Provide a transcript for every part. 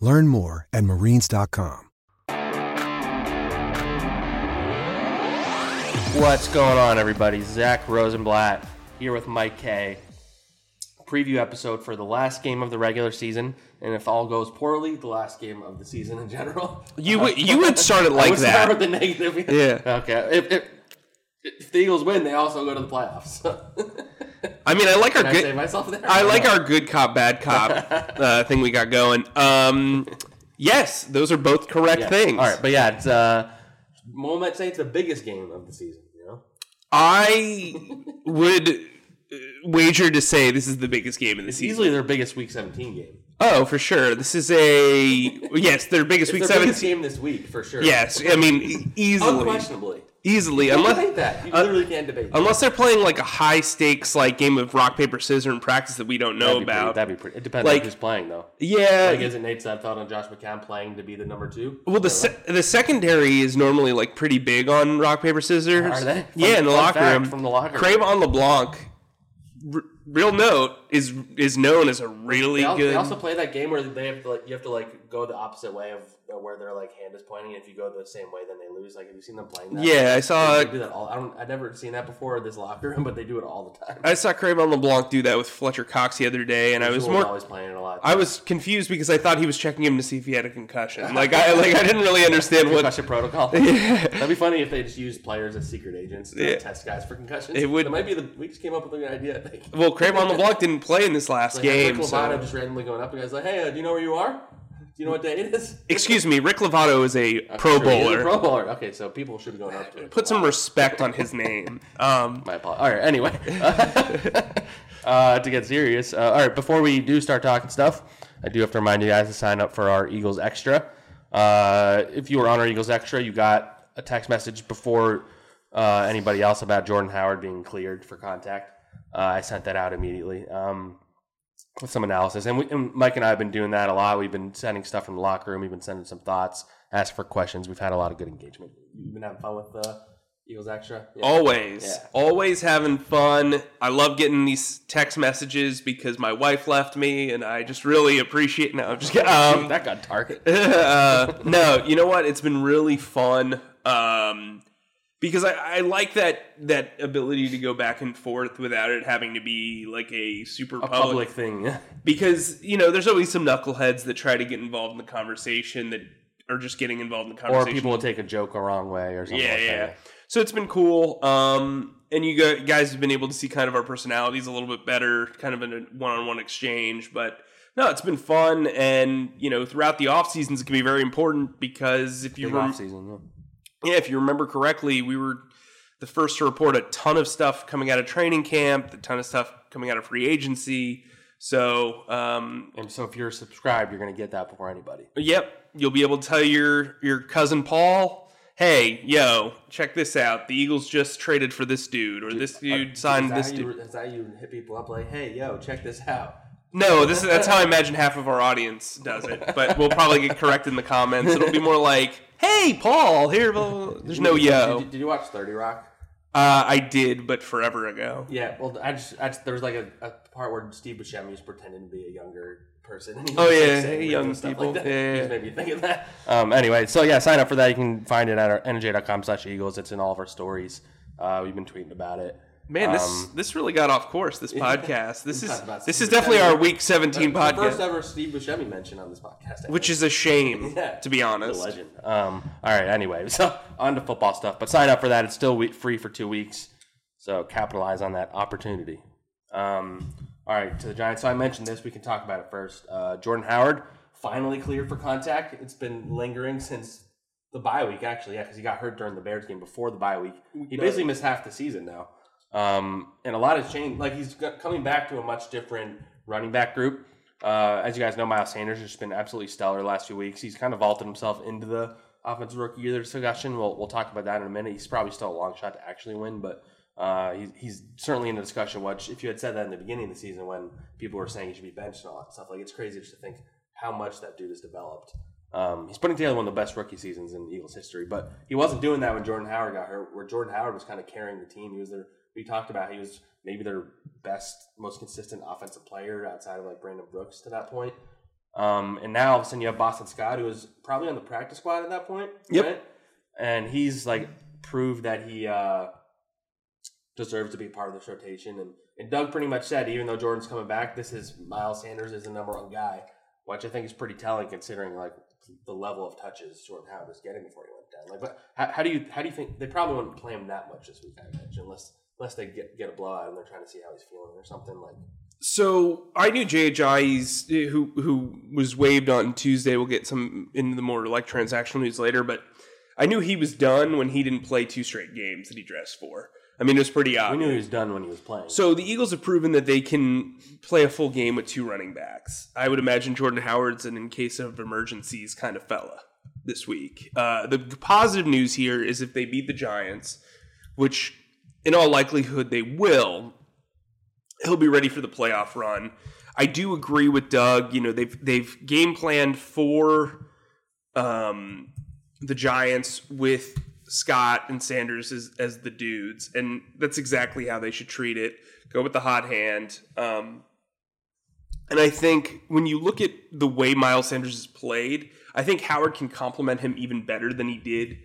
Learn more at marines.com. What's going on, everybody? Zack Rosenblatt here with Mike Kaye. Preview episode for the last game of the regular season, and if all goes poorly, the last game of the season in general. You would you would start it I like would start with the negative. Yeah. Okay. If, if, if the Eagles win, they also go to the playoffs. I mean, I like our Can I good. myself there? I like our good cop bad cop uh, thing we got going. Um, yes, those are both correct Yeah. things. All right, but yeah, it's uh, one might say it's the biggest game of the season. You know, I would uh, wager to say this is the biggest game of the it's season. easily their biggest Week 17 game. Oh, for sure. This is a yes, their biggest It's week their biggest seven. game this week for sure. Yes, I mean e- easily, unquestionably. Easily. You can't Unless debate that. You uh, literally can't debate. that. unless they're playing like a high stakes like game of rock paper scissors in practice that we don't know That'd be pretty- about. that'd be pretty. It depends Like- on who's playing though. yeah, Like, isn't Nate Sudfeld and Josh McCown playing to be the number two? Well, the se- the secondary is normally like pretty big on rock paper scissors. Are they? Yeah, in the locker fact room. from the locker room. Cre'Von LeBlanc, r- real note, is is known as a really They, al- good. they also play that game where they have to like you have to like go the opposite way of where their like hand is pointing. If you go the same way, then they lose. Like, have you seen them playing that? Yeah, I saw- They do that all. I don't. I've never seen that before in this locker room, but they do it all the time. I saw Cre'Von LeBlanc do that with Fletcher Cox the other day, and I was more. always playing it a lot. I was confused because I thought he was checking him to see if he had a concussion. Like I like I didn't really understand what. concussion protocol. That'd be funny if they just used players as secret agents to Yeah. test guys for concussions. It would- That might be the. We just came up with a good idea. I think. Well, Cre'Von LeBlanc didn't play in this last Like, game. So. just randomly going up and guys like, hey, uh, do you know where you are? Do you know what day it is? Excuse me, Rick Lovato is a Pro Sure, he's a Bowler. Pro bowler. Okay, so people should be going up to him. Put some respect on his name. Um, My apologies. All right. Anyway, uh, to get serious. Uh, all right. Before we do start talking stuff, I do have to remind you guys to sign up for our Eagles Extra. Uh, if you were on our Eagles Extra, you got a text message before uh, anybody else about Jordan Howard being cleared for contact. Uh, I sent that out immediately um, some analysis, and, we, and Mike and I have been doing that a lot. We've been sending stuff from the locker room. We've been sending some thoughts, ask for questions. We've had a lot of good engagement. You've been having fun with the Eagles Extra. Yeah. Always, Yeah. always having fun. I love getting these text messages because my wife left me, and I just really appreciate. No, I'm just kidding. Um, that got dark. uh, no, you know what? It's been really fun um, because I, I like that that ability to go back and forth without it having to be like a super a public, public thing. Because you know, there's always some knuckleheads that try to get involved in the conversation that are just getting involved in the conversation, or people will take a joke a wrong way or something yeah, like yeah. that. So it's been cool. Um, and you guys have been able to see kind of our personalities a little bit better, kind of in a one-on-one exchange. But no, it's been fun, and you know, throughout the off seasons, it can be very important because if you Big rem- off season. Yeah. Yeah, if you remember correctly, we were the first to report a ton of stuff coming out of training camp, a ton of stuff coming out of free agency. So, um, And so if you're subscribed, you're going to get that before anybody. Yep, you'll be able to tell your your cousin Paul, "Hey, yo, check this out. The Eagles just traded for this dude, or this dude signed this you, dude." Is that you hit people up like, hey, yo, check this out? No, this is that's how I imagine half of our audience does it. But we'll probably get corrected in the comments. It'll be more like, "Hey, Paul, here." blah, blah, blah." There's no Did, yo. you- did you watch 30 Rock? Uh, I did, but forever ago. Yeah, well, I just, I just there was like a, a part where Steve Buscemi was pretending to be a younger person. and he Oh, was, like, yeah, saying hey, words young and stuff people. Like that. Yeah, It yeah, just made me think of that. Um, anyway, so yeah, sign up for that. You can find it at our nj.com slash eagles. It's in all of our stories. Uh, we've been tweeting about it. Man, this Um, this really got off course. This podcast. This is this is definitely Buscemi. our week seventeen The first ever Steve Buscemi mention on this podcast, I which think. is a shame, Yeah. to be honest. a legend. Um, all right. Anyway, so on to football stuff, but sign up for that. It's still we- free for two weeks, so capitalize on that opportunity. Um, all right, to the Giants. So I mentioned this. We can talk about it first. Uh, Jordan Howard finally cleared for contact. It's been lingering since the bye week, actually. Yeah, because he got hurt during the Bears game before the bye week. He basically missed half the season now. Um, and a lot has changed. Like he's coming back to a much different running back group. Uh, as you guys know, Miles Sanders has been absolutely stellar the last few weeks. He's kind of vaulted himself into the offensive rookie of the discussion. We'll, we'll talk about that in a minute. He's probably still a long shot to actually win, but uh, he's, he's certainly in the discussion. Which, if you had said that in the beginning of the season when people were saying he should be benched and all that stuff, like it's crazy just to think how much that dude has developed. Um, he's putting together one of the best rookie seasons in Eagles history, but he wasn't doing that when Jordan Howard got hurt. Where Jordan Howard was kind of carrying the team. He was their. We talked about he was maybe their best, most consistent offensive player outside of like Brandon Brooks to that point. Um, and now all of a sudden you have Boston Scott, who was probably on the practice squad at that point. Yep. Right? And he's like proved that he uh, deserves to be part of this rotation. And, and Doug pretty much said, even though Jordan's coming back, this is Miles Sanders is the number one guy, which I think is pretty telling considering like the level of touches Jordan Howard was getting before he went down. Like, but how, how do you how do you think they probably wouldn't play him that much this week? I imagine unless unless they get get a blowout and they're trying to see how he's feeling or something like. So I knew Ajayi's who who was waived on Tuesday. We'll get some into the more like transactional news later, but I knew he was done when he didn't play two straight games that he dressed for. I mean, it was pretty obvious. We knew he was done when he was playing. So the Eagles have proven that they can play a full game with two running backs. I would imagine Jordan Howard's an in case of emergencies kind of fella this week. Uh, the positive news here is if they beat the Giants, which in all likelihood they will, he'll be ready for the playoff run. I do agree with Doug. You know they've they've game planned for um, the Giants with Scott and Sanders as, as the dudes, and that's exactly how they should treat it. Go with the hot hand. Um, and I think when you look at the way Miles Sanders has played, I think Howard can complement him even better than he did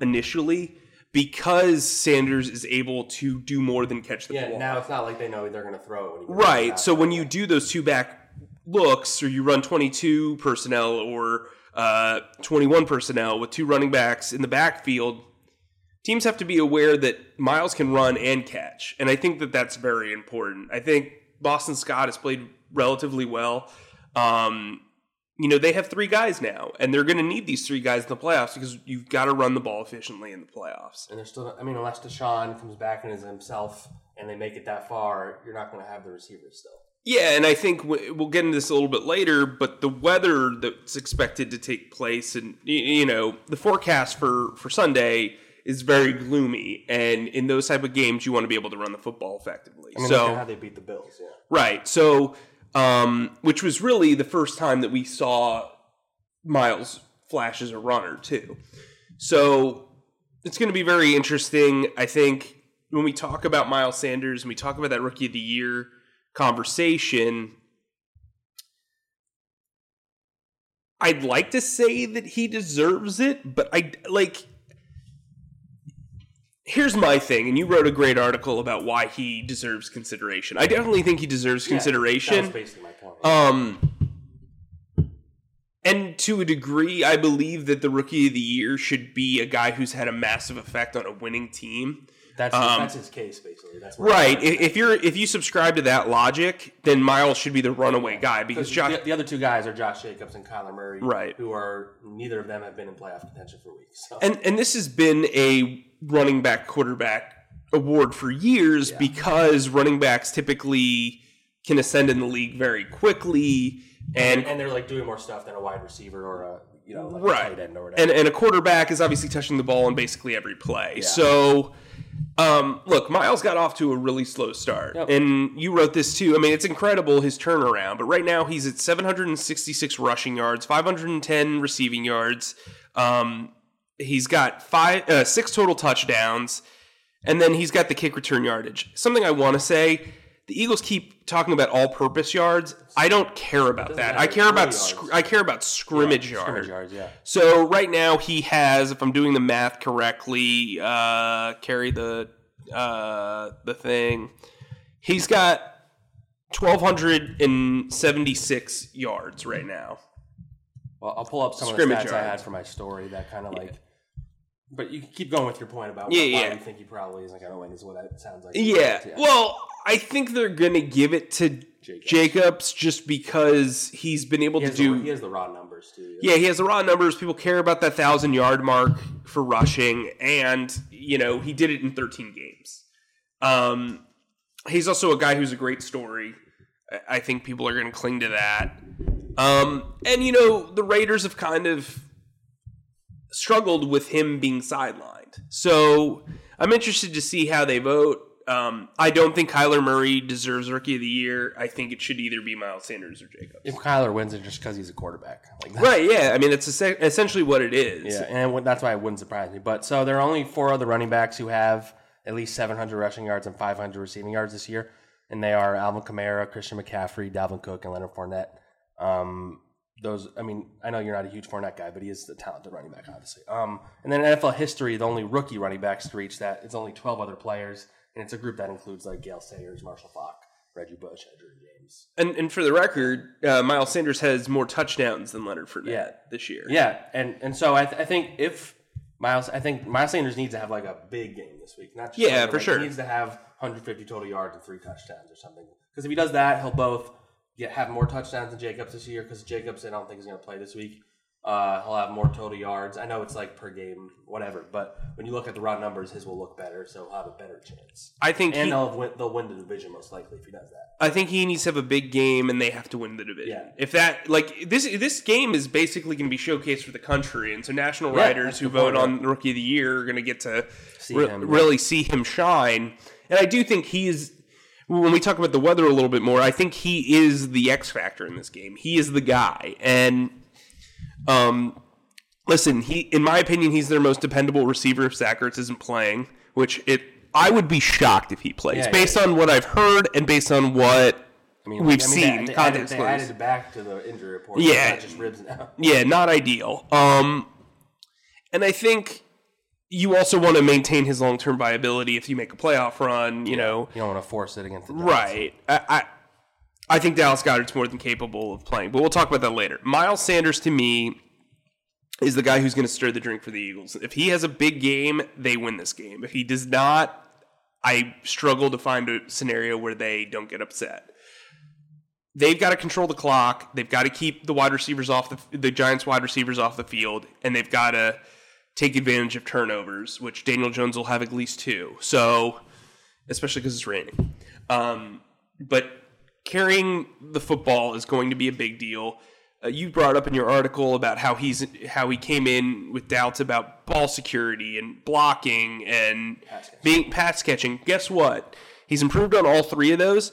initially because Sanders is able to do more than catch the yeah, ball. Yeah, now it's not like they know they're going to throw it. Right. So when you do those two back looks, or you run 22 personnel or uh, 21 personnel with two running backs in the backfield, teams have to be aware that Miles can run and catch. And I think that that's very important. I think Boston Scott has played relatively well. Um, you know, they have three guys now, and they're going to need these three guys in the playoffs because you've got to run the ball efficiently in the playoffs. and they're still. I mean, unless DeSean comes back and is himself, and they make it that far, you're not going to have the receivers still. Yeah, and I think we'll get into this a little bit later, but the weather that's expected to take place, and you know, the forecast for for Sunday is very gloomy, and in those type of games, you want to be able to run the football effectively. I mean, so how they beat the Bills. Yeah. right, so um, which was really the first time that we saw Miles flash as a runner too. So it's going to be very interesting. I think when we talk about Miles Sanders and we talk about that rookie of the year conversation, I'd like to say that he deserves it, but I like. Here's my thing, and you wrote a great article about why he deserves consideration. I definitely think he deserves That was consideration. basically my point. Um, and to a degree, I believe that the rookie of the year should be a guy who's had a massive effect on a winning team. that's um, that's his case, basically. Right. If you're if you subscribe to that logic, then Miles should be the runaway guy because Because Josh. the, the other two guys are Josh Jacobs and Kyler Murray, Right. Who are neither of them have been in playoff contention for weeks. So. And and this has been a running back quarterback award for years because running backs typically can ascend in the league very quickly and and they're like doing more stuff than a wide receiver or a you know like right. a tight end or whatever. And and a quarterback is obviously touching the ball in basically every play. So um, look, Miles got off to a really slow start, Yep. and you wrote this too. I mean, it's incredible his turnaround. But right now, he's at 766 rushing yards, 510 receiving yards. Um, he's got five, uh, six total touchdowns, and then he's got the kick return yardage. Something I want to say: the Eagles keep talking about all-purpose yards. I don't care about that. I care about Scrimmage sc- I care about scrimmage Yeah, yards. scrimmage yards, yeah. So right now he has, if I'm doing the math correctly, uh, carry the uh, the thing. He's got 1,276 yards right now. Well, I'll pull up some Scrimmage of the stats I had for my story that kind of like. But you keep going with your point about Yeah, why yeah. you think he probably isn't going to win. Is what it sounds like. Yeah. Well, I think they're going to give it to Jacobs. Jacobs just because he's been able he to do. the, he has the raw numbers too. Yeah, he has the raw numbers. People care about that thousand yard mark for rushing, and you know he did it in 13 games. Um, he's also a guy who's a great story. I- I think people are going to cling to that. Um, and you know the Raiders have kind of struggled with him being sidelined, so I'm interested to see how they vote. Um, I don't think Kyler Murray deserves Rookie of the Year. I think it should either be Miles Sanders or Jacobs. If Kyler wins it just because he's a quarterback, like Right, yeah. I mean, it's essentially what it is. Yeah, and that's why it wouldn't surprise me. But so there are only four other running backs who have at least 700 rushing yards and 500 receiving yards this year, and they are Alvin Kamara, Christian McCaffrey, Dalvin Cook, and Leonard Fournette. Um, those, I mean, I know you're not a huge Fournette guy, but he is the talented running back, obviously. Um, and then in NFL history, the only rookie running backs to reach that, it's only 12 other players, and it's a group that includes like Gale Sayers, Marshall Faulk, Reggie Bush, Edgerrin James. And and for the record, uh, Miles Sanders has more touchdowns than Leonard Fournette Yeah. this year. Yeah, and and so I, th- I think if Miles, I think Miles Sanders needs to have like a big game this week. Not just Yeah, like- for like, sure. He needs to have 150 total yards and three touchdowns or something. Because if he does that, he'll both get have more touchdowns than Jacobs this year. Because Jacobs, I don't think is going to play this week. Uh, he'll have more total yards. I know it's like per game, whatever. But when you look at the raw numbers, his will look better, so he'll have a better chance. I think And he, they'll win, they'll win the division most likely if he does that. I think he needs to have a big game, and they have to win the division. Yeah. If that like this this game is basically going to be showcased for the country, and so national Yeah, writers who vote point, on Rookie of the Year are going to get to See re- really see him shine. And I do think he is. When we talk about the weather a little bit more, I think he is the X factor in this game. He is the guy, and um, listen, he in my opinion, he's their most dependable receiver if Zach Ertz isn't playing, which it I would be shocked if he plays, Yeah, based yeah. on what I've heard and based on what I mean, we've I mean, seen. They, they, added, they added it back to the injury report. Yeah. not just ribs now. Yeah, not ideal. Um, and I think you also want to maintain his long term viability if you make a playoff run. You know, You don't want to force it against the Giants. right? I, I I think Dallas Goedert's more than capable of playing, but we'll talk about that later. Miles Sanders to me is the guy who's going to stir the drink for the Eagles. If he has a big game, they win this game. If he does not, I struggle to find a scenario where they don't get upset. They've got to control the clock. They've got to keep the wide receivers off the the Giants wide receivers off the field, and they've got to take advantage of turnovers, which Daniel Jones will have at least two. So, especially because it's raining. Um, but carrying the football is going to be a big deal. Uh, you brought up in your article about how he's how he came in with doubts about ball security and blocking and being pass catching. Guess what? He's improved on all three of those,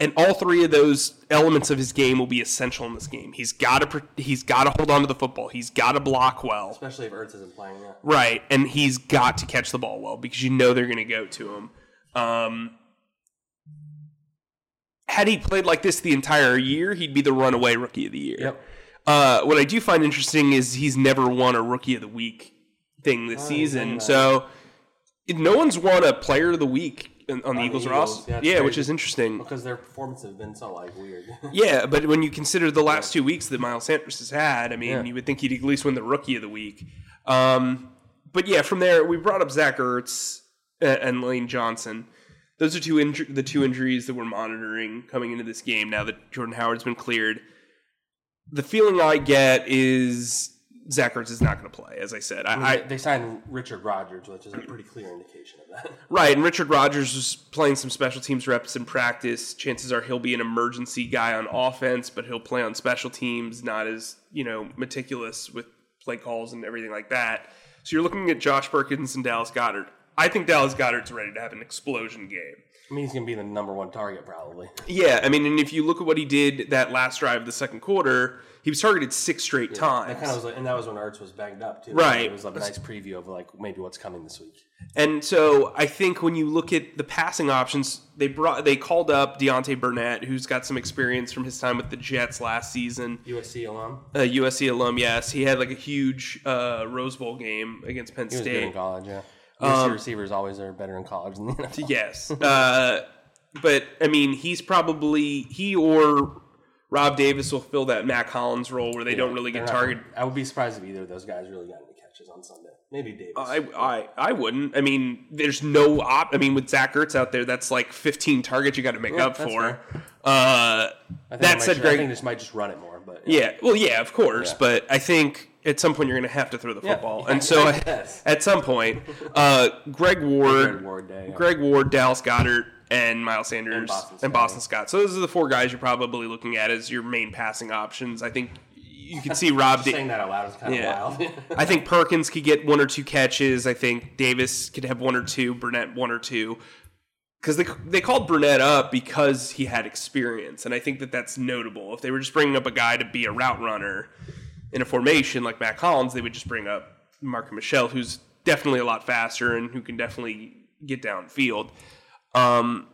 and all three of those elements of his game will be essential in this game. He's got to he's got to hold on to the football. He's got to block well. Especially if Ertz isn't playing. Yeah. Right, and he's got to catch the ball well because you know they're going to go to him. Um, had he played like this the entire year, he'd be the runaway rookie of the year. Yep. Uh, what I do find interesting is he's never won a rookie of the week thing this season. So no one's won a player of the week on, on the Eagles, Eagles, roster. yeah, which is interesting. Because their performances have been so like weird. Yeah, but when you consider the last two weeks that Miles Sanders has had, I mean, Yeah. you would think he'd at least win the Rookie of the Week. Um, but yeah, from there we brought up Zach Ertz and, and Lane Johnson. Those are two inju- the two injuries that we're monitoring coming into this game. Now that Jordan Howard's been cleared, the feeling I get is Zach Ertz is not going to play. As I said, I, I, they, they signed Richard Rodgers, which is a pretty clear indication of that. Right, and Richard Rodgers is playing some special teams reps in practice. Chances are he'll be an emergency guy on offense, but he'll play on special teams, not as, you know, meticulous with play calls and everything like that. So you're looking at Josh Perkins and Dallas Goedert. I think Dallas Goedert's ready to have an explosion game. I mean, he's going to be the number one target probably. Yeah, I mean, and if you look at what he did that last drive of the second quarter, he was targeted six straight times. That kind of was like, and that was when Ertz was banged up too. Right. It was like a nice preview of like maybe what's coming this week. And so I think when you look at the passing options, they brought they called up Deontay Burnett, who's got some experience from his time with the Jets last season. USC alum. A USC alum, yes, he had like a huge uh, Rose Bowl game against Penn He good in college. Yeah. USC receivers always are better in college than the NFL. Yes. Uh, but I mean, he's probably he or Rob Davis will fill that Mack Hollins role where they don't really get targeted. I would be surprised if either of those guys really got any catches on Sunday. Maybe Davis. I, I I wouldn't. I mean, there's no op. I mean, with Zach Ertz out there, that's like 15 targets you got to make Yeah, up for. Uh, I think that said, I Greg. think they just might just run it more. But Yeah, well, yeah, of course, Yeah. but I think at some point you're going to have to throw the football, yeah, and so I at some point, uh, Greg Ward, Greg Ward Day, yeah. Greg Ward, Dallas Goedert, and Miles Sanders and Boston Boston, Scott. So those are the four guys you're probably looking at as your main passing options. I think you can see Rob. Just Da- saying that out loud is kind of wild. I think Perkins could get one or two catches. I think Davis could have one or two. Burnett one or two. Because they they called Burnett up because he had experience, and I think that that's notable. If they were just bringing up a guy to be a route runner in a formation like Matt Collins, they would just bring up Marken Michel, who's definitely a lot faster and who can definitely get downfield. Um,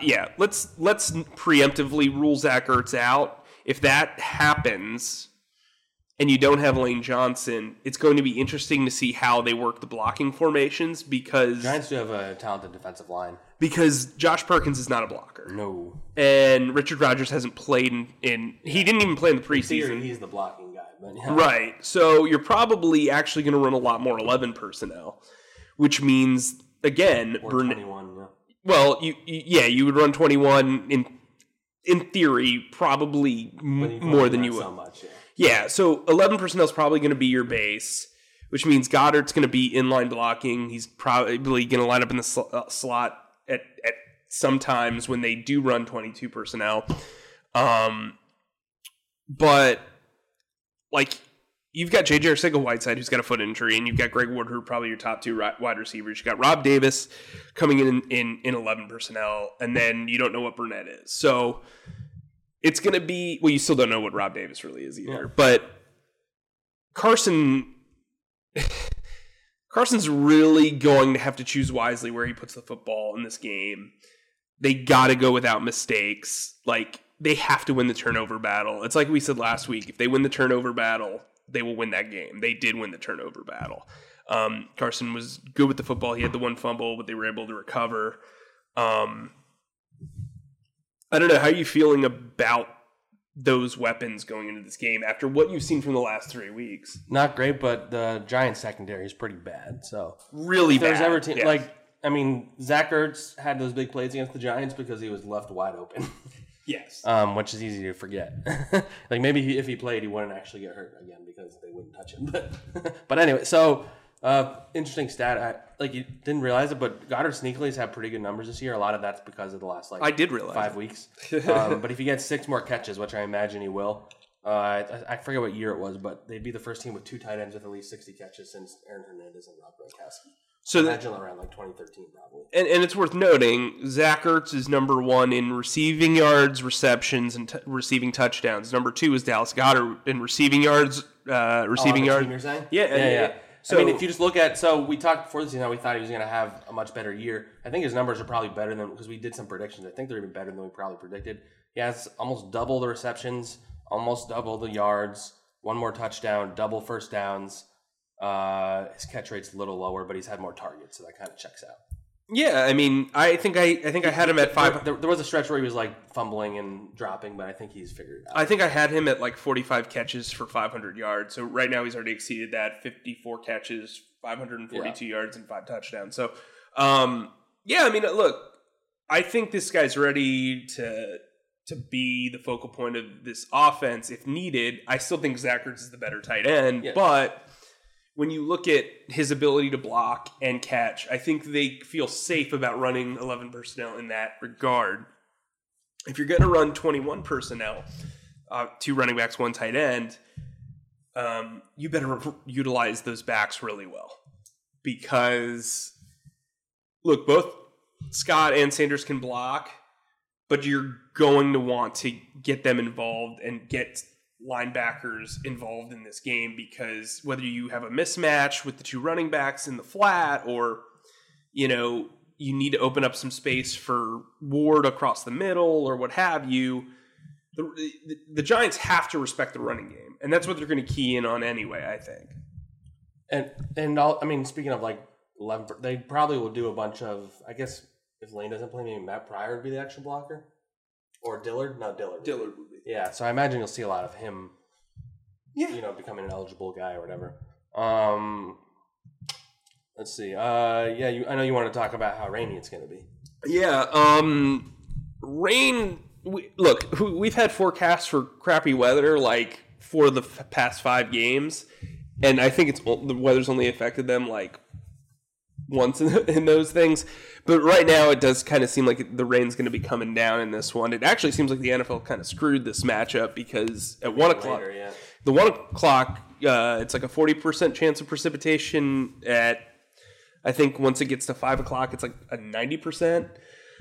yeah, let's let's preemptively rule Zach Ertz out. If that happens, and you don't have Lane Johnson, it's going to be interesting to see how they work the blocking formations because Giants do have a talented defensive line. Because Josh Perkins is not a blocker, No. and Richard Rodgers hasn't played in, in he didn't even play in the Theory, preseason. he's the blocking guy. But yeah. Right. So you're probably actually going to run a lot more 11 personnel, which means again, Burnett. 21, yeah. Well, you, you yeah, you would run 21 in in theory, probably m- But you can more than you would. So much, yeah. Yeah, so 11 personnel is probably going to be your base, which means Goedert's going to be inline blocking. He's probably going to line up in the sl- uh, slot at, at sometimes when they do run 22 personnel. Um, but, like, you've got J.J. Arcega Whiteside, who's got a foot injury, and you've got Greg Ward, who are probably your top two ri- wide receivers. You've got Rob Davis coming in, in in 11 personnel, and then you don't know what Burnett is. So it's going to be well you still don't know what rob davis really is either Yeah. but carson carson's really going to have to choose wisely where he puts the football in this game. They got to go without mistakes. Like they have to win the turnover battle. It's like we said last week if they win the turnover battle they will win that game. They did win the turnover battle. Um, carson was good with the football. He had the one fumble but they were able to recover. Um, I don't know. How are you feeling about those weapons going into this game after what you've seen from the last three weeks? Not great, but the Giants secondary is pretty bad. So Really if there's bad. ever team Yeah. like I mean Zach Ertz had those big plays against the Giants because he was left wide open, yes, um, which is easy to forget. like maybe he, if he played, he wouldn't actually get hurt again because they wouldn't touch him. But but anyway, so uh, interesting stat. I, like you didn't realize it, but Goedert sneakily has had pretty good numbers this year. A lot of that's because of the last like I did realize five weeks. um, but if he gets six more catches, which I imagine he will, uh, I, I forget what year it was, but they'd be the first team with two tight ends with at least 60 catches since Aaron Hernandez and Rob Gronkowski. So that, Imagine around like 2013, probably. and, and it's worth noting Zach Ertz is number one in receiving yards, receptions, and t- receiving touchdowns. Number two is Dallas Goedert in receiving yards, uh, receiving Oh, on the team yards. you're saying? Yeah, yeah, yeah, yeah. So, I mean, if you just look at, so we talked before the season how we thought he was going to have a much better year. I think his numbers are probably better than because we did some predictions. I think they're even better than we probably predicted. He has almost double the receptions, almost double the yards, one more touchdown, double first downs. Uh, his catch rate's a little lower, but he's had more targets, so that kind of checks out. Yeah, I mean, I think I, I think I had him at five. There, there was a stretch where he was like fumbling and dropping, but I think he's figured it out. I think I had him at like 45 catches for 500 yards. So right now he's already exceeded that 54 catches, 542 yards, and five touchdowns. So, um, yeah, I mean, look, I think this guy's ready to to be the focal point of this offense if needed. I still think Zach Ertz is the better tight end, Yeah. but when you look at his ability to block and catch, I think they feel safe about running 11 personnel in that regard. If you're going to run 21 personnel, uh, two running backs, one tight end, um, you better re- utilize those backs really well because look, both Scott and Sanders can block, but you're going to want to get them involved and get linebackers involved in this game because whether you have a mismatch with the two running backs in the flat or you know you need to open up some space for Ward across the middle or what have you the, the, the Giants have to respect the running game and that's what they're going to key in on anyway I think And and all, I mean, speaking of like they probably will do a bunch of. I guess if Lane doesn't play, maybe Matt Pryor would be the extra blocker, or Dillard. No, Dillard. Dillard would be. Yeah, so I imagine you'll see a lot of him. Yeah. You know, becoming an eligible guy or whatever. Um, let's see. Uh, yeah, you, I know you want to talk about how rainy it's going to be. Yeah. Um, rain. We, look, we've had forecasts for crappy weather like for the f- past five games, and I think it's the weather's only affected them like once in, in those things. But right now, it does kind of seem like the rain's going to be coming down in this one. It actually seems like the NFL kind of screwed this matchup because at one o'clock, Later, yeah. the one o'clock, uh, it's like a forty percent chance of precipitation. At I think once it gets to five o'clock, it's like a ninety percent.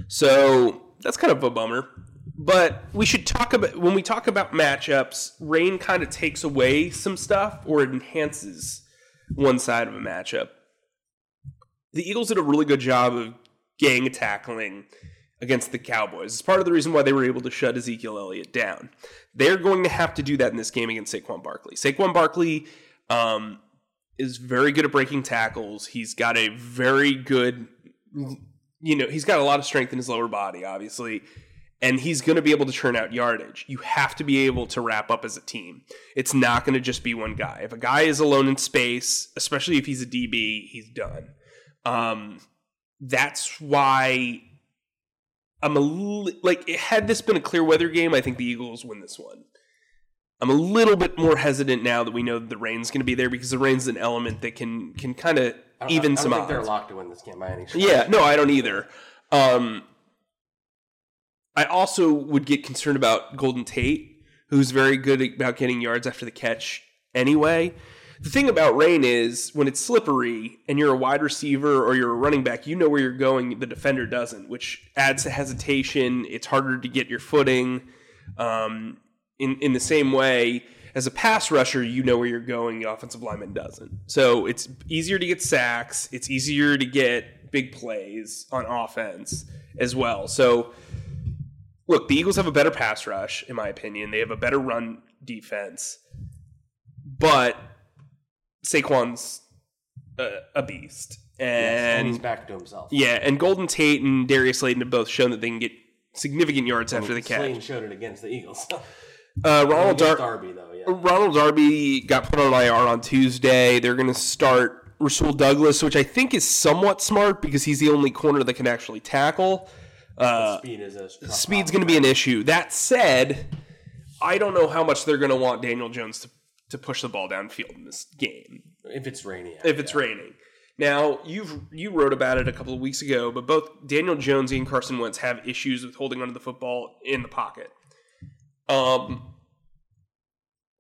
So that's kind of a bummer. But we should talk about when we talk about matchups, rain kind of takes away some stuff or it enhances one side of a matchup. The Eagles did a really good job of gang tackling against the Cowboys. It's part of the reason why they were able to shut Ezekiel Elliott down. They're going to have to do that in this game against Saquon Barkley. Saquon Barkley um, is very good at breaking tackles. He's got a very good, you know, he's got a lot of strength in his lower body, obviously, and he's going to be able to churn out yardage. You have to be able to wrap up as a team. It's not going to just be one guy. If a guy is alone in space, especially if he's a DB, he's done. Um, that's why I'm a li- like had this been a clear weather game, I think the Eagles win this one. I'm a little bit more hesitant now that we know that the rain's going to be there because the rain's an element that can can kind of even I don't some think odds. they're locked to win this game by any stretch. Yeah, no, I don't either. Um, I also would get concerned about Golden Tate, who's very good about getting yards after the catch anyway. The thing about rain is when it's slippery and you're a wide receiver or you're a running back, you know where you're going, the defender doesn't, which adds to hesitation. It's harder to get your footing. Um, in, in the same way, as a pass rusher, you know where you're going, the offensive lineman doesn't. So it's easier to get sacks, it's easier to get big plays on offense as well. So look, the Eagles have a better pass rush, in my opinion. They have a better run defense. But Saquon's a, a beast. and And he's back to himself. yeah, and Golden Tate and Darius Slayton have both shown that they can get significant yards after the catch. Slayton showed it against the Eagles. Uh, Ronald Dar- Darby though, yeah. Ronald Darby got put on IR on Tuesday. They're going to start Rasul Douglas, which I think is somewhat smart because he's the only corner that can actually tackle. Uh, Speed is a speed's going to be an issue. That said, I don't know how much they're going to want Daniel Jones to, to push the ball downfield in this game if it's raining. if it's yeah. raining. Now you've you wrote about it a couple of weeks ago, but both Daniel Jones and Carson Wentz have issues with holding onto the football in the pocket. Um,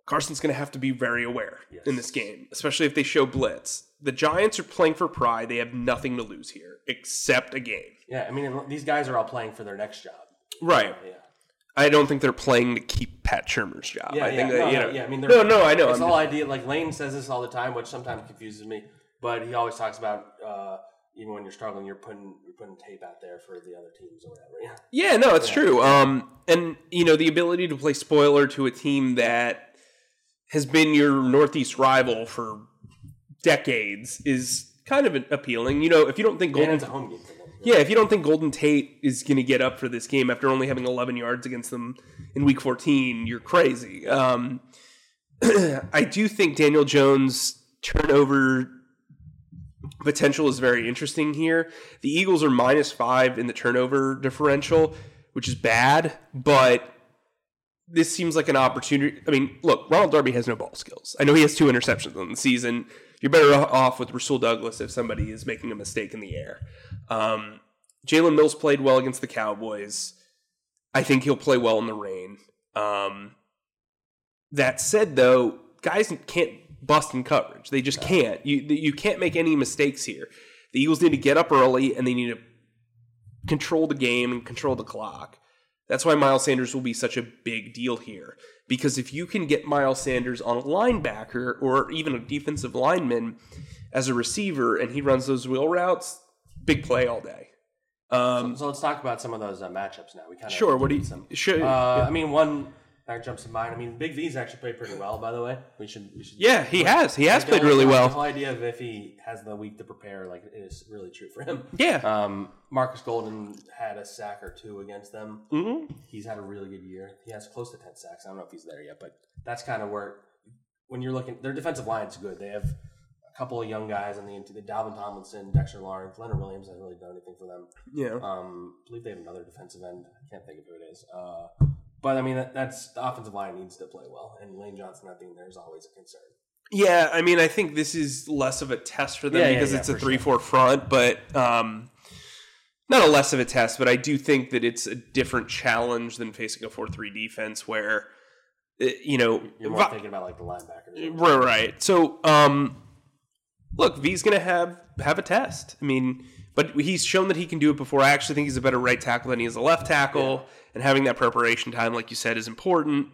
Carson's going to have to be very aware in this game, especially if they show blitz. The Giants are playing for pride; they have nothing to lose here except a game. Yeah, I mean these guys are all playing for their next job. Right. Yeah. I don't think they're playing to keep Pat Shurmur's job. Yeah, I yeah, think that, no, you no, know. yeah. I mean, no, no, I know. This I'm whole just- idea, like Lane says this all the time, which sometimes confuses me. But he always talks about uh, even when you're struggling, you're putting you're putting tape out there for the other teams or whatever. Yeah, Yeah, no, it's true. Um, and you know the ability to play spoiler to a team that has been your northeast rival for decades is kind of appealing. You know, if you don't think and it's a home game. Yeah, if you don't think Golden Tate is going to get up for this game after only having 11 yards against them in Week 14, you're crazy. Um, I do think Daniel Jones turnover potential is very interesting here. The Eagles are minus five in the turnover differential, which is bad, but this seems like an opportunity. I mean, look, Ronald Darby has no ball skills. I know he has two interceptions on the season. You're better off with Rasul Douglas if somebody is making a mistake in the air. Um, Jalen Mills played well against the Cowboys. I think he'll play well in the rain. Um, that said, though, guys can't bust in coverage. They just can't. You you can't make any mistakes here. The Eagles need to get up early and they need to control the game and control the clock. That's why Miles Sanders will be such a big deal here. Because if you can get Miles Sanders on a linebacker or even a defensive lineman as a receiver and he runs those wheel routes, big play all day. Um, So let's talk about some of those uh, matchups now. We kind of sure. What do you? some. Sure. Uh, I mean, one That jumps to mind. I mean, Big V's actually played pretty well, by the way. We should. We should Yeah, he has. He has the played really The well. whole idea of if he has the week to prepare, like, is really true for him. Yeah. Um, Marcus Golden had a sack or two against them. Mhm. He's had a really good year. He has close to ten sacks. I don't know if he's there yet, but that's kind of where when you're looking, their defensive line's good. They have couple of young guys on the the Dalvin Tomlinson, Dexter Lawrence, Leonard Williams hasn't really done anything for them. Yeah. Um, I believe they have another defensive end. I can't think of who it is. Uh, but I mean, that, that's the offensive line needs to play well, and Lane Johnson not being there is always a concern. Yeah, I mean, I think this is less of a test for them Yeah, yeah, because yeah, it's a three-four front, but um, not a less of a test. But I do think that it's a different challenge than facing a four-three defense, where uh, you know, You're more thinking about like the linebackers. right, right. So, um, look, V's going to have have a test. I mean, but he's shown that he can do it before. I actually think he's a better right tackle than he is a left tackle, and having that preparation time, like you said, is important.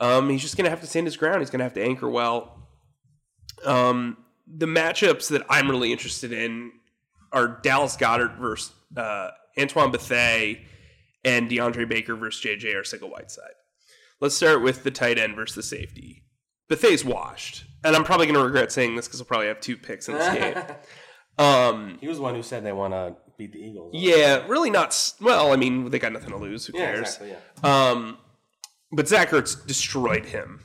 Um, he's just going to have to stand his ground. He's going to have to anchor well. Um, the matchups that I'm really interested in are Dallas Goedert versus uh, Antoine Bethea and DeAndre Baker versus JJ Arcega Whiteside. Let's start with the tight end versus the safety. Bethea's washed, and I'm probably going to regret saying this because he'll probably have two picks in this game. Um, He was the one who said they want to beat the Eagles. yeah, really not. Well, I mean, they got nothing to lose. Who yeah, cares? exactly. Yeah. Um, but Zach Ertz destroyed him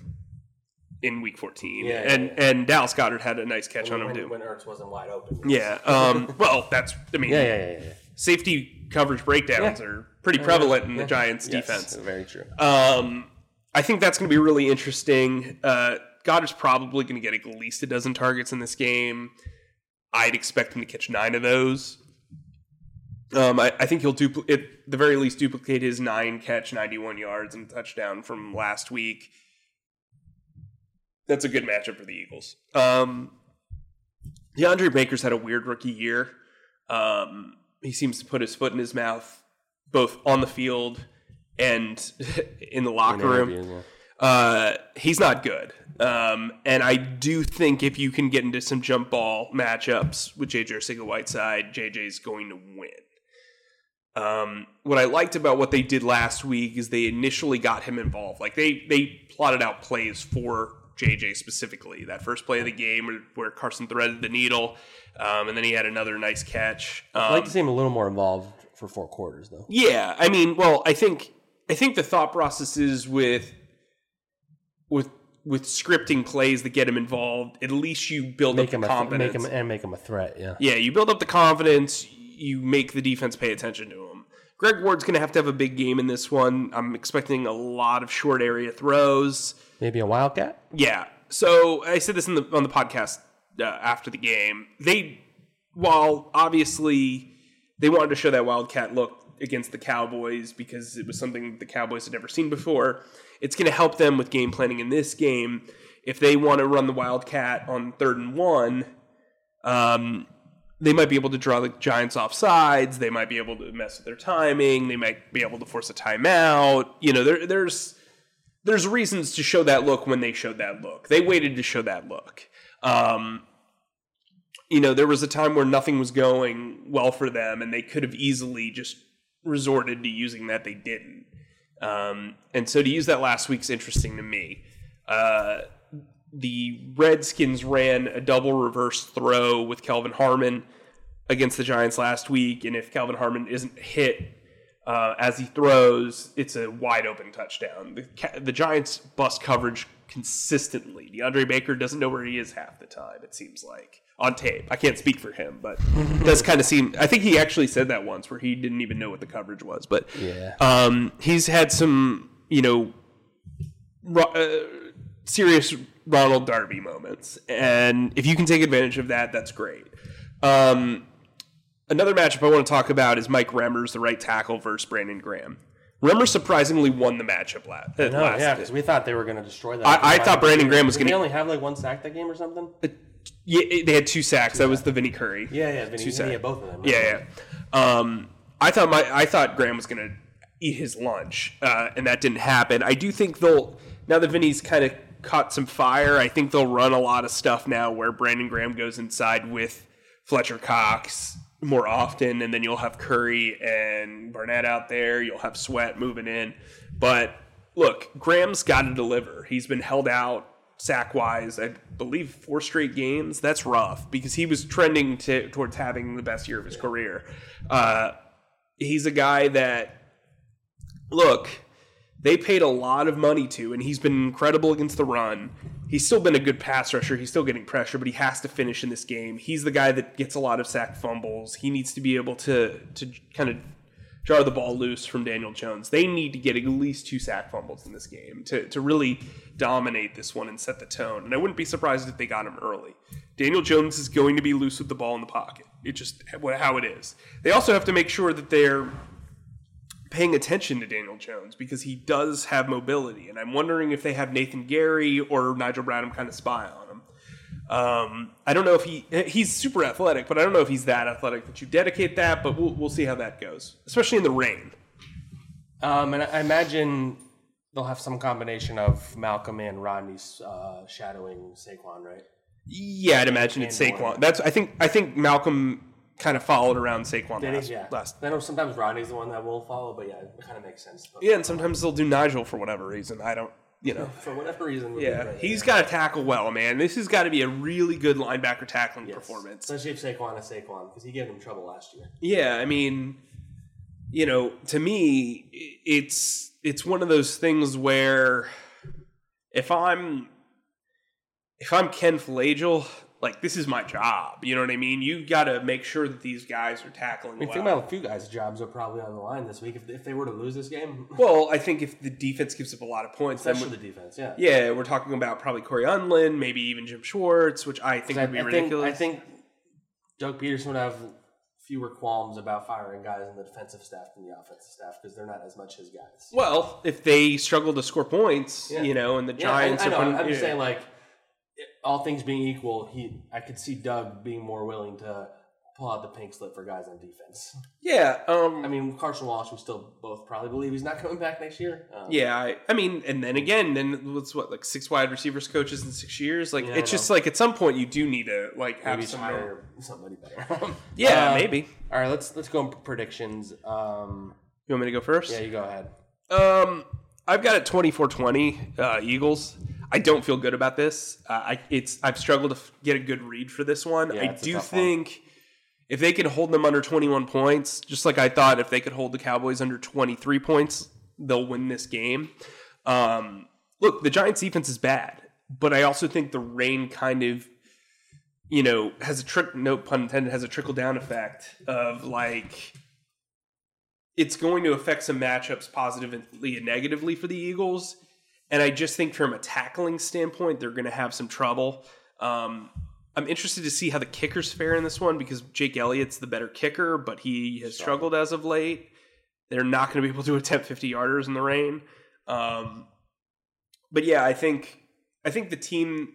in Week 14, Yeah, yeah, and yeah. and Dallas Goedert had a nice catch on him when, too. when Ertz wasn't wide open. Yeah. Um, well, that's. I mean, Yeah, yeah, yeah, yeah. safety coverage breakdowns Yeah. are pretty prevalent in the Giants' Yes, defense. Very true. Um, I think that's going to be really interesting. Uh, Goedert's probably going to get at least a dozen targets in this game. I'd expect him to catch nine of those. Um, I, I think he'll dupl- at the very least duplicate his nine catch, ninety-one yards and touchdown from last week. That's a good matchup for the Eagles. Um, DeAndre Baker's had a weird rookie year. Um, he seems to put his foot in his mouth both on the field and in the locker room. Yeah. Uh, he's not good. Um, and I do think if you can get into some jump ball matchups with JJ Arcega Whiteside, JJ's going to win. Um, what I liked about what they did last week is they initially got him involved. Like they they plotted out plays for JJ specifically. That first play of the game where, where Carson threaded the needle, um, and then he had another nice catch. Um, I'd like to see him a little more involved for four quarters, though. yeah, I mean, well, I think I think the thought process is with with with scripting plays that get him involved. At least you build Make up the a th- confidence. make him and make him a threat. Yeah. yeah, you build up the confidence. You make the defense pay attention to him. Greg Ward's going to have to have a big game in this one. I'm expecting a lot of short area throws. Maybe a wildcat. Yeah. So I said this in the on the podcast uh, after the game. They, while obviously they wanted to show that wildcat look against the Cowboys because it was something the Cowboys had never seen before. It's going to help them with game planning in this game if they want to run the wildcat on third and one. Um, they might be able to draw the Giants off sides. They might be able to mess with their timing. They might be able to force a timeout. You know, there, there's there's reasons to show that look when they showed that look. They waited to show that look. Um, you know, there was a time where nothing was going well for them, and they could have easily just resorted to using that. They didn't. Um, and so to use that last week's interesting to me. Uh, the Redskins ran a double reverse throw with Kelvin Harmon against the Giants last week, and if Kelvin Harmon isn't hit uh, as he throws, it's a wide open touchdown. The, the Giants bust coverage consistently. DeAndre Baker doesn't know where he is half the time. It seems like on tape. I can't speak for him, but it does kind of seem. I think he actually said that once, where he didn't even know what the coverage was. But Yeah. um, he's had some, you know, uh, serious Ronald Darby moments, and if you can take advantage of that, that's great. Um, another matchup I want to talk about is Mike Remmers, the right tackle, versus Brandon Graham. Remmers surprisingly won the matchup last. Uh, No, last yeah, because we thought they were going to destroy that. I- I thought Brandon Graham was they gonna- only have like one sack that game or something. Yeah, they had two sacks. that was the Vinny Curry. Yeah, yeah, Vinny, Two yeah, yeah, both of them. Yeah, yeah. Um, I thought my I thought Graham was going to eat his lunch, uh, and that didn't happen. I do think they'll now that Vinny's kind of caught some fire. I think they'll run a lot of stuff now where Brandon Graham goes inside with Fletcher Cox more often, and then you'll have Curry and Barnett out there. You'll have Sweat moving in, but look, Graham's got to deliver. He's been held out sack wise, I believe four straight games. That's rough because he was trending to, towards having the best year of his career. Uh, he's a guy that, look, they paid a lot of money to, and he's been incredible against the run. He's still been a good pass rusher. He's still getting pressure, but he has to finish in this game. He's the guy that gets a lot of sack fumbles. He needs to be able to to kind of jar the ball loose from Daniel Jones. They need to get at least two sack fumbles in this game to, to really dominate this one and set the tone. And I wouldn't be surprised if they got him early. Daniel Jones is going to be loose with the ball in the pocket. It just how it is. They also have to make sure that they're paying attention to Daniel Jones because he does have mobility. And I'm wondering if they have Nathan Gerry or Nigel Bradham kind of spy on. Um, I don't know if he he's super athletic, but I don't know if he's that athletic that you dedicate that. But we'll we'll see how that goes, especially in the rain. Um, and I imagine they'll have some combination of Malcolm and Rodney uh, shadowing Saquon, right? Yeah, I'd imagine it's Saquon. That's I think I think Malcolm kind of followed around Saquon last, yeah. last. I know sometimes Rodney's the one that will follow, but yeah, it kind of makes sense. But Yeah, and sometimes they'll do Nigel for whatever reason. I don't, you know. for whatever reason, Yeah, right he's got to tackle well, man. This has got to be a really good linebacker tackling Yes. performance. especially if Saquon is Saquon because he gave him trouble last year. Yeah, I mean, you know, to me, it's it's one of those things where if I'm if I'm Ken Flajole, like this is my job. You know what I mean? You got to make sure that these guys are tackling I mean, well. think about a few guys' jobs are probably on the line this week if, if they were to lose this game, well, I think if the defense gives up a lot of points, then especially we- the defense. Yeah, yeah, we're talking about probably Cory Undlin, maybe even Jim Schwartz, which I think I, would be I think ridiculous. I think Doug Pederson would have fewer qualms about firing guys in the defensive staff than the offensive staff because they're not as much his guys. well, if they struggle to score points, Yeah. you know, and the Yeah, I- Giants I, know. are putting, I'm just saying, like, all things being equal, he I could see Doug being more willing to pull out the pink slip for guys on defense. yeah, um, I mean, Carson Walch, we still both probably believe he's not coming back next year. Um, Yeah, I, I mean, and then again, then what's what like six wide receivers coaches in six years? Like Yeah, it's just know. like at some point you do need to like have maybe some. hire somebody better. Yeah, Uh, maybe. All right, let's let's go on predictions. Um, You want me to go first? yeah, you go ahead. Um, I've got it 24-20 uh, Eagles. I don't feel good about this. Uh, I it's I've struggled to f- get a good read for this one. Yeah, I do tough one. think if they can hold them under 21 points, just like I thought if they could hold the Cowboys under 23 points, they'll win this game. Um, look, the Giants defense is bad, but I also think the rain kind of you know has a trick no pun intended has a trickle down effect of like it's going to affect some matchups positively and negatively for the Eagles. And I just think from a tackling standpoint, they're going to have some trouble. Um, I'm interested to see how the kickers fare in this one because Jake Elliott's the better kicker, but he has struggled as of late. They're not going to be able to attempt 50 yarders in the rain. Um, but yeah, I think I think the team.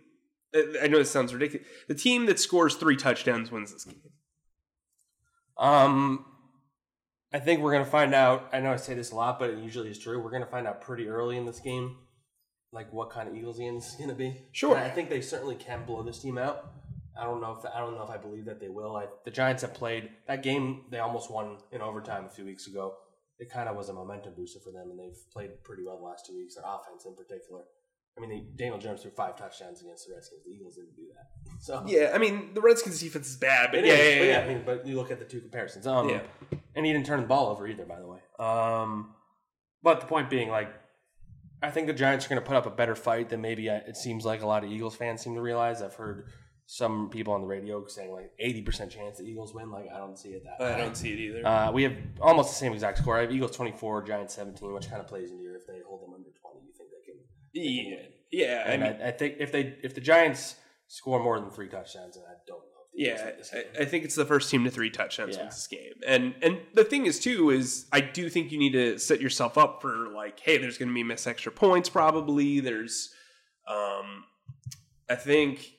I know this sounds ridiculous. The team that scores three touchdowns wins this game. Um, I think we're gonna find out. I know I say this a lot, but it usually is true. We're gonna find out pretty early in this game, like what kind of Eagles game this is gonna be. Sure. And I think they certainly can blow this team out. I don't know if I don't know if I believe that they will. I, the Giants have played that game. They almost won in overtime a few weeks ago. It kind of was a momentum booster for them, and they've played pretty well the last two weeks. Their offense, in particular. I mean, they, Daniel Jones threw five touchdowns against the Redskins. The Eagles didn't do that. So Yeah, I mean the Redskins defense is bad, but yeah, is, yeah, but yeah, I mean, but you look at the two comparisons. Um, Yeah. and he didn't turn the ball over either, by the way. Um, but the point being, like, I think the Giants are going to put up a better fight than maybe it seems like a lot of Eagles fans seem to realize. I've heard some people on the radio saying like eighty percent chance the Eagles win. Like, I don't see it that. Way. I high. don't see it either. Uh, we have almost the same exact score. I have Eagles twenty four, Giants seventeen, which kind of plays into your if they hold them under twenty, you think they can. They can yeah, win. yeah. I And mean, I, I think if they if the Giants score more than three touchdowns, and I don't know. If the Eagles yeah, win this game. I, I think it's the first team to three touchdowns Yeah. wins this game. And and the thing is too is I do think you need to set yourself up for like, hey, there's going to be missed extra points probably. There's, um, I think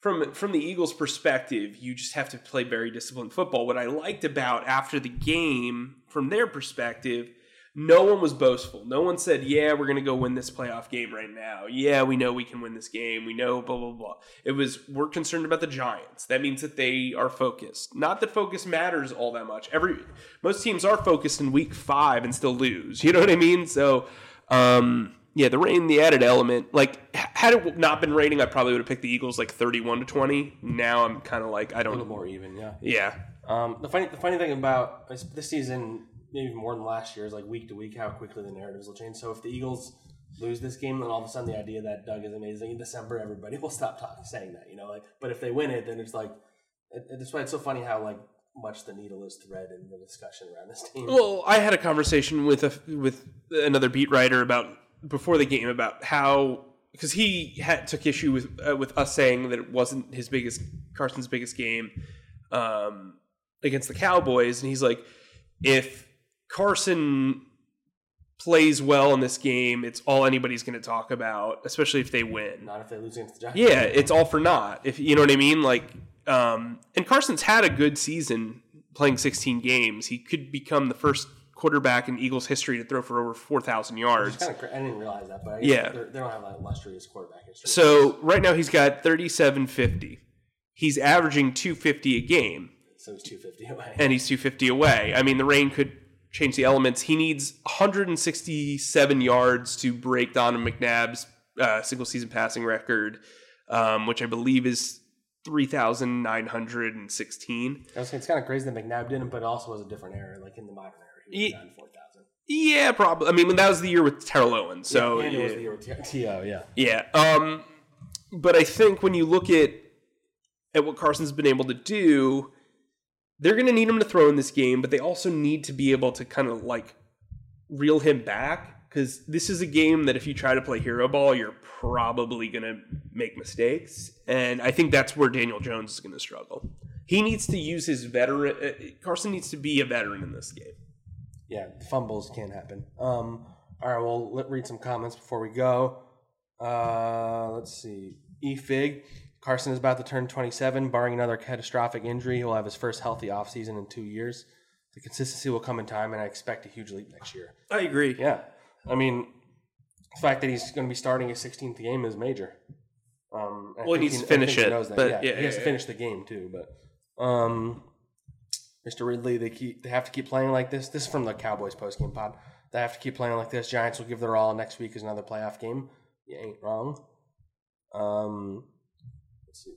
from from the Eagles' perspective, you just have to play very disciplined football. What I liked about after the game, from their perspective, no one was boastful. No one said, "Yeah, we're going to go win this playoff game right now." Yeah, we know we can win this game. We know blah blah blah. It was we're concerned about the Giants. That means that they are focused. Not that focus matters all that much. Every most teams are focused in week 5 and still lose. You know what I mean? So Um, yeah, the rain, the added element. Like, had it not been raining, I probably would have picked the Eagles like thirty-one to twenty. Now I'm kind of like, I don't. A little more even, yeah. Yeah, Um, the funny, the funny thing about this season, maybe more than last year, is like week to week how quickly the narratives will change. So if the Eagles lose this game, then all of a sudden the idea that Doug is amazing in December, everybody will stop talking, saying that. You know, like, but if they win it, then it's like, it, it's why it's so funny how like much the needle is thread in the discussion around this team. Well, I had a conversation with a with another beat writer about before the game about how because he had, took issue with uh, with us saying that it wasn't his biggest Carson's biggest game um, against the Cowboys, and he's like, if Carson plays well in this game, it's all anybody's going to talk about, especially if they win. Not if they lose against the Giants. Yeah, it's all for naught. If you know what I mean, like, um, and Carson's had a good season playing 16 games. He could become the first quarterback in Eagles history to throw for over 4,000 yards. Kind of I didn't realize that, but Yeah. they don't have that illustrious quarterback history. So right now he's got 3750. He's averaging 250 a game, so he's two fifty away. and he's 250 away. I mean, the rain could change the elements. He needs 167 yards to break Donovan McNabb's uh, single season passing record, um, which I believe is 3,916. I was saying it's kind of crazy that McNabb didn't, but it also was a different era, like in the modern era. He was Ye- around four thousand. Yeah, probably. I mean, that was the year with Terrell Owens. So and it was yeah. the year with T- To. Yeah, Yeah. Um, but I think when you look at at what Carson's been able to do, they're going to need him to throw in this game, but they also need to be able to kind of like reel him back because this is a game that if you try to play hero ball, you're probably going to make mistakes, and I think that's where Daniel Jones is going to struggle. He needs to use his veteran. Uh, Carson needs to be a veteran in this game. yeah. Fumbles can't happen. Um. All right. Well, read some comments before we go. Uh, let's see. E Fig. Carson is about to turn 27. Barring another catastrophic injury, he'll have his first healthy offseason in two years. The consistency will come in time, and I expect a huge leap next year. I agree. Yeah. I mean, the fact that he's going to be starting his 16th game is major. Um, Well, he needs to finish it, but yeah, yeah, he has yeah, to finish the game too. But um, Mr. Ridley, they keep they have to keep playing like this. This is from the Cowboys postgame pod. They have to keep playing like this. Giants will give their all. Next week is another playoff game. You ain't wrong. Um.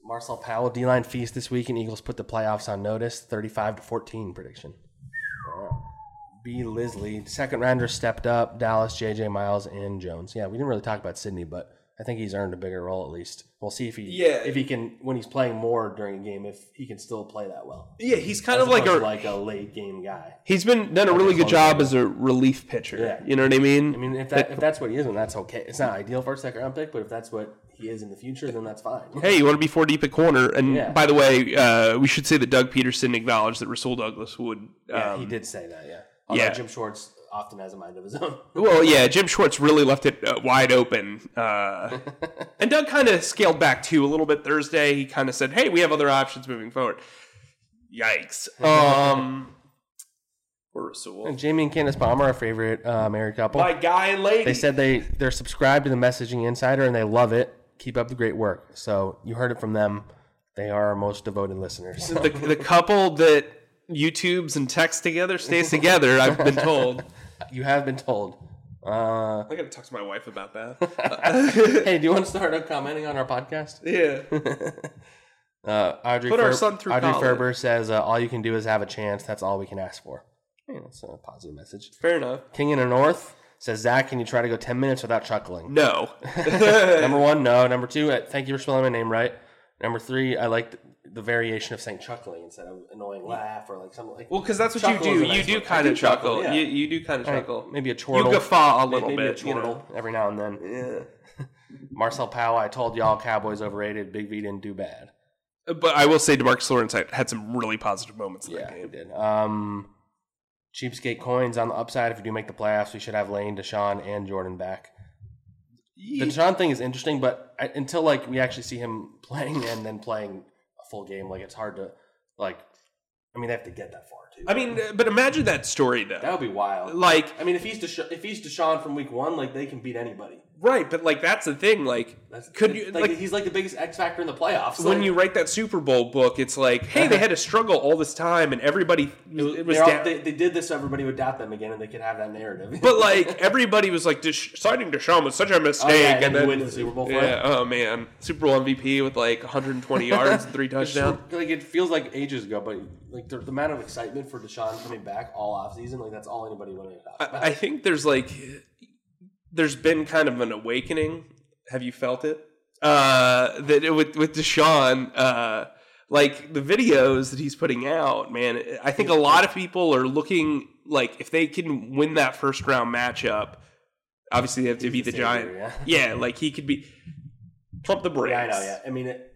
Marcel Powell, D line feast this week, and Eagles put the playoffs on notice. Thirty-five to fourteen prediction. B. Lisley, second rounder stepped up. Dallas, J.J. Miles, and Jones. Yeah, we didn't really talk about Sidney, but I think he's earned a bigger role at least. We'll see if he, Yeah. if he can when he's playing more during a game, if he can still play that well. Yeah, he's kind As of like a like a late game guy. He's been done a really good job as a relief pitcher. Yeah. You know what I mean? I mean, if that if that's what he is, then that's okay. It's not ideal for a second round pick, but if that's what he is in the future, then that's fine. hey, you want to be four deep at corner? And Yeah. by the way, uh, we should say that Doug Pederson acknowledged that Rasul Douglas would. Um, Yeah, he did say that. Yeah. Although yeah. Jim Schwartz often has a mind of his own. Well, yeah, Jim Schwartz really left it uh, wide open. Uh, and Doug kind of scaled back too a little bit Thursday. He kind of said, hey, we have other options moving forward. Yikes. Um, poor And Jamie and Candace Palmer, our favorite uh, married couple. My guy and lady. They said they they're subscribed to the Messaging Insider and they love it. Keep up the great work. So you heard it from them. They are our most devoted listeners. the, the couple that YouTubes and texts together stays together, I've been told. you have been told. Uh, I gotta talk to my wife about that. hey, do you want to start up commenting on our podcast? yeah. Uh, Audrey, Put our son through Audrey college. Ferber says, uh, "All you can do is have a chance. That's all we can ask for." Hey, that's a positive message. Fair enough. King in the North says, "Zach, can you try to go ten minutes without chuckling?" No. Number one, no. Number two, uh, thank you for spelling my name right. Number three, I like the, variation of saying chuckling instead of annoying laugh or like something like. well, because that's what you do. You do kind of chuckle. yeah. You, you do kind of chuckle. maybe a chortle. You guffaw a little maybe bit. a you know. every now and then. Yeah. Marcel Powell, I told y'all Cowboys overrated. Big V didn't do bad. But I will say DeMarcus Lawrence had- had some really positive moments in Yeah, that he game. did. Um, cheapskate coins on the upside. If we do make the playoffs, we should have Lane, DeSean, and Jordan back. The DeSean thing is interesting, but until like we actually see him playing and then playing full game, like it's hard to like. I mean, they have to get that far too. I mean, uh, but imagine that story though. that would be wild. like, I mean, if he's Desha- if he's DeSean from week one, like they can beat anybody. Right, but like that's the thing. Like, could you like, like, he's like the biggest X factor in the playoffs. when Like, you write that Super Bowl book? It's like, hey, they had to struggle all this time, and everybody it was they're all- down. they, they did this so everybody would doubt them again, and they could have that narrative. but like everybody was like, signing DeSean was such a oh, mistake, Oh, yeah, and and then he then wins the Super Bowl for yeah, it. oh man, Super Bowl MVP with like 120 yards and three touchdowns. like it feels like ages ago, but like the, the amount of excitement for DeSean coming back all off season, like that's all anybody wanted to talk about. I, I think there's like there's been kind of an awakening. Have you felt it? Uh, that it, with with DeSean, uh, like the videos that he's putting out, man. I think a lot of people are looking like if they can win that first round matchup. Obviously, they have to beat the the Giant. savior, Yeah, like he could be pump the brakes. yeah, I know. Yeah, I mean, it,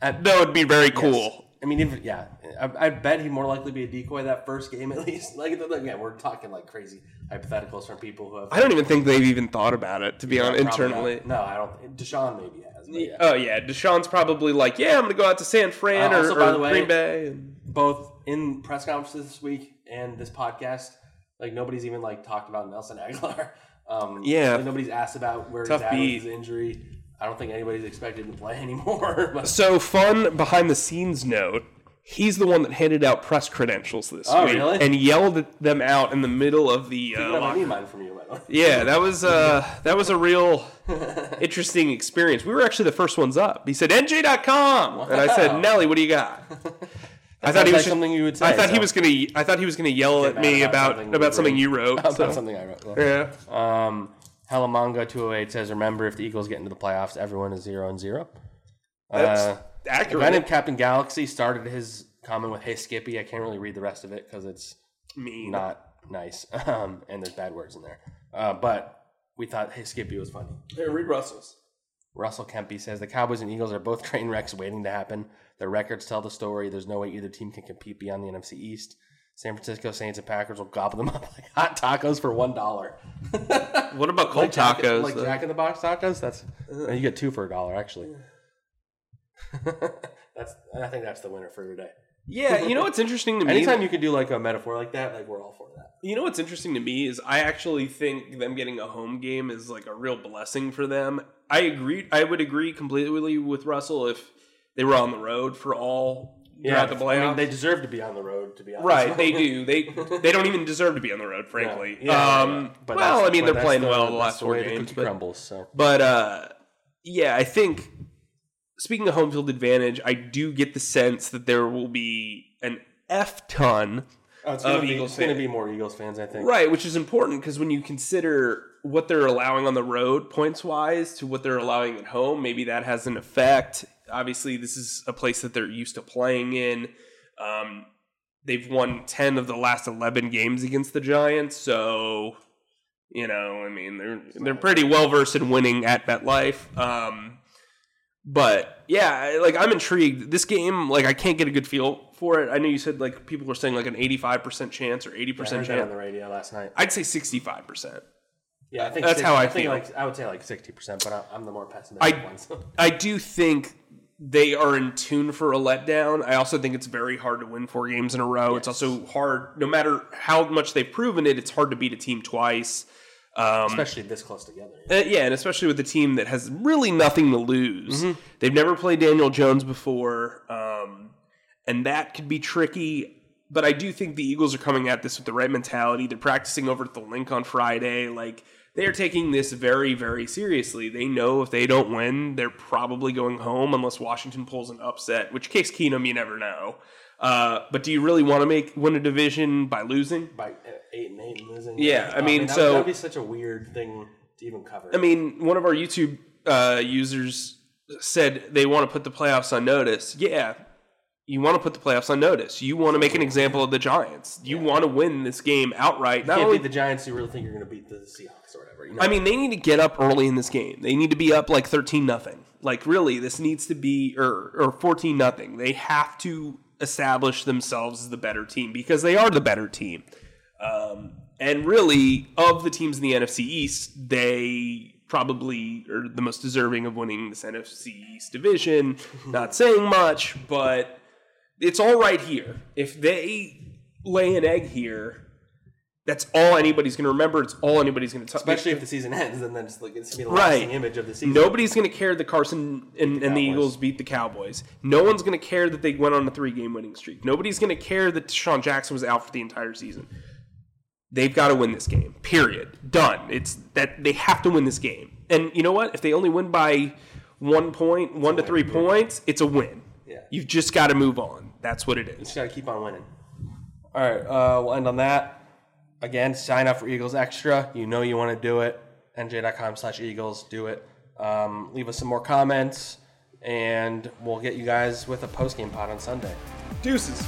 that would be very cool. I mean, if, yeah, I, I bet he'd more likely be a decoy that first game at least. Like again, we're talking like crazy hypotheticals from people who have. I don't even think they've even thought about it to be honest internally. not. No, I don't. DeSean maybe has. Yeah. Oh yeah, DeSean's probably like, yeah, I'm gonna go out to San Fran Uh, or, also, by or the way- Green Bay. And, both in press conferences this week and this podcast, like nobody's even like talked about Nelson Agholor. Um, Yeah. like, nobody's asked about where Tough he's at with his injury. I don't think anybody's expected to play anymore. But so fun behind the scenes note. He's the one that handed out press credentials this Oh, week really? and yelled them out in the middle of the. Uh, I need mine from you. by the way. yeah, that was uh, that was a real interesting experience. We were actually the first ones up. He said NJ.com, and I said Wow. Nelly, what do you got? I sounds he like was something you would say. I thought he was gonna. I thought he was gonna yell at me about about something about you something wrote. you wrote. About so- something I wrote. yeah. Yeah. Um, Helamonga two hundred eight says, "Remember, if the Eagles get into the playoffs, everyone is zero and zero. That's Uh, accurate. Venom Captain Galaxy started his comment with "Hey Skippy." I can't really read the rest of it because it's mean. not nice, um, and there's bad words in there. Uh, but we thought "Hey Skippy" was funny. Here, read Russell's. Russell Kempy says the Cowboys and Eagles are both train wrecks waiting to happen. Their records tell the story. There's no way either team can compete beyond the NFC East. San Francisco Saints and Packers will gobble them up like hot tacos for one dollar. What about cold Jack- tacos? like? Jack in the Box tacos. That's uh, you get two for a dollar actually. that's I think that's the winner for today. yeah, you know what's interesting to me? Anytime you can do like a metaphor like that, like we're all for that. You know what's interesting to me is I actually think them getting a home game is like a real blessing for them. I agree. I would agree completely with Russell if they were on the road for all throughout the playoffs. I mean, they deserve to be on the road. To be honest, right, they do. They they don't even deserve to be on the road, frankly. Yeah, yeah, um, yeah. But well, I mean, they're playing the- well the last four the games, but, crumbles. So but uh, yeah, I think speaking of home field advantage, I do get the sense that there will be an f ton oh, it's of be, Eagles it's gonna be more Eagles fans, I think. Right, which is important because when you consider what they're allowing on the road points wise to what they're allowing at home, maybe that has an effect. Obviously, this is a place that they're used to playing in. Um, they've won 10 of the last 11 games against the Giants, so you know, I mean, they're they're pretty well versed in winning at MetLife. Um, but yeah, like I'm intrigued. This game, like I can't get a good feel for it. I know you said like people were saying like an 85% chance or 80% I heard that chance. on the radio last night. I'd say 65%. Yeah, I think That's 60 how I think feel. Like I would say like sixty percent, but I- I'm the more pessimistic I- one. So. I do think they are in tune for a letdown. I also think it's very hard to win four games in a row. It's also hard, no matter how much they've proven it, it's hard to beat a team twice. Um, especially this close together. Uh, yeah, and especially with a team that has really nothing to lose. Mm-hmm. They've never played Daniel Jones before, um, and that could be tricky. But I do think the Eagles are coming at this with the right mentality. They're practicing over at the Linc on Friday. Like they are taking this very, very seriously. They know if they don't win, they're probably going home unless Washington pulls an upset. Which case Keenum, you never know. Uh, but do you really want to make win a division by losing? By uh, eight and eight and losing. Yeah, I mean, that so- would, that'd be such a weird thing to even cover. I mean, one of our YouTube uh, users said they want to put the playoffs on notice. Yeah, you want to put the playoffs on notice. You want to make an example of the Giants. You want to win this game outright. you Not can't only, beat the Giants. You really think you're going to beat the Seahawks or whatever? You know? I mean, they need to get up early in this game. They need to be up like thirteen nothing. Like really, this needs to be or or fourteen nothing. They have to establish themselves as the better team because they are the better team. Um, and really, of the teams in the NFC East, they probably are the most deserving of winning this NFC East division. Not saying much, but it's all right here. If they lay an egg here, That's all anybody's going to remember. It's all anybody's going to talk. Especially if the season ends, and then it's like it's gonna be the Right. lasting image of the season. Nobody's going to care that Carson and, and the Eagles beat the Cowboys. No one's going to care that they went on a three game winning streak. Nobody's going to care that DeSean Jackson was out for the entire season. They've got to win this game. Period. Done. It's that they have to win this game. And you know what? If they only win by one point, one to three points, it's a win. Yeah. You've just got to move on. That's what it is. Just gotta keep on winning. All right, uh, we'll end on that. Again, sign up for Eagles Extra. You know you want to do it. NJ.com slash Eagles. Do it. Um, leave us some more comments, and we'll get you guys with a post game pod on Sunday. Deuces.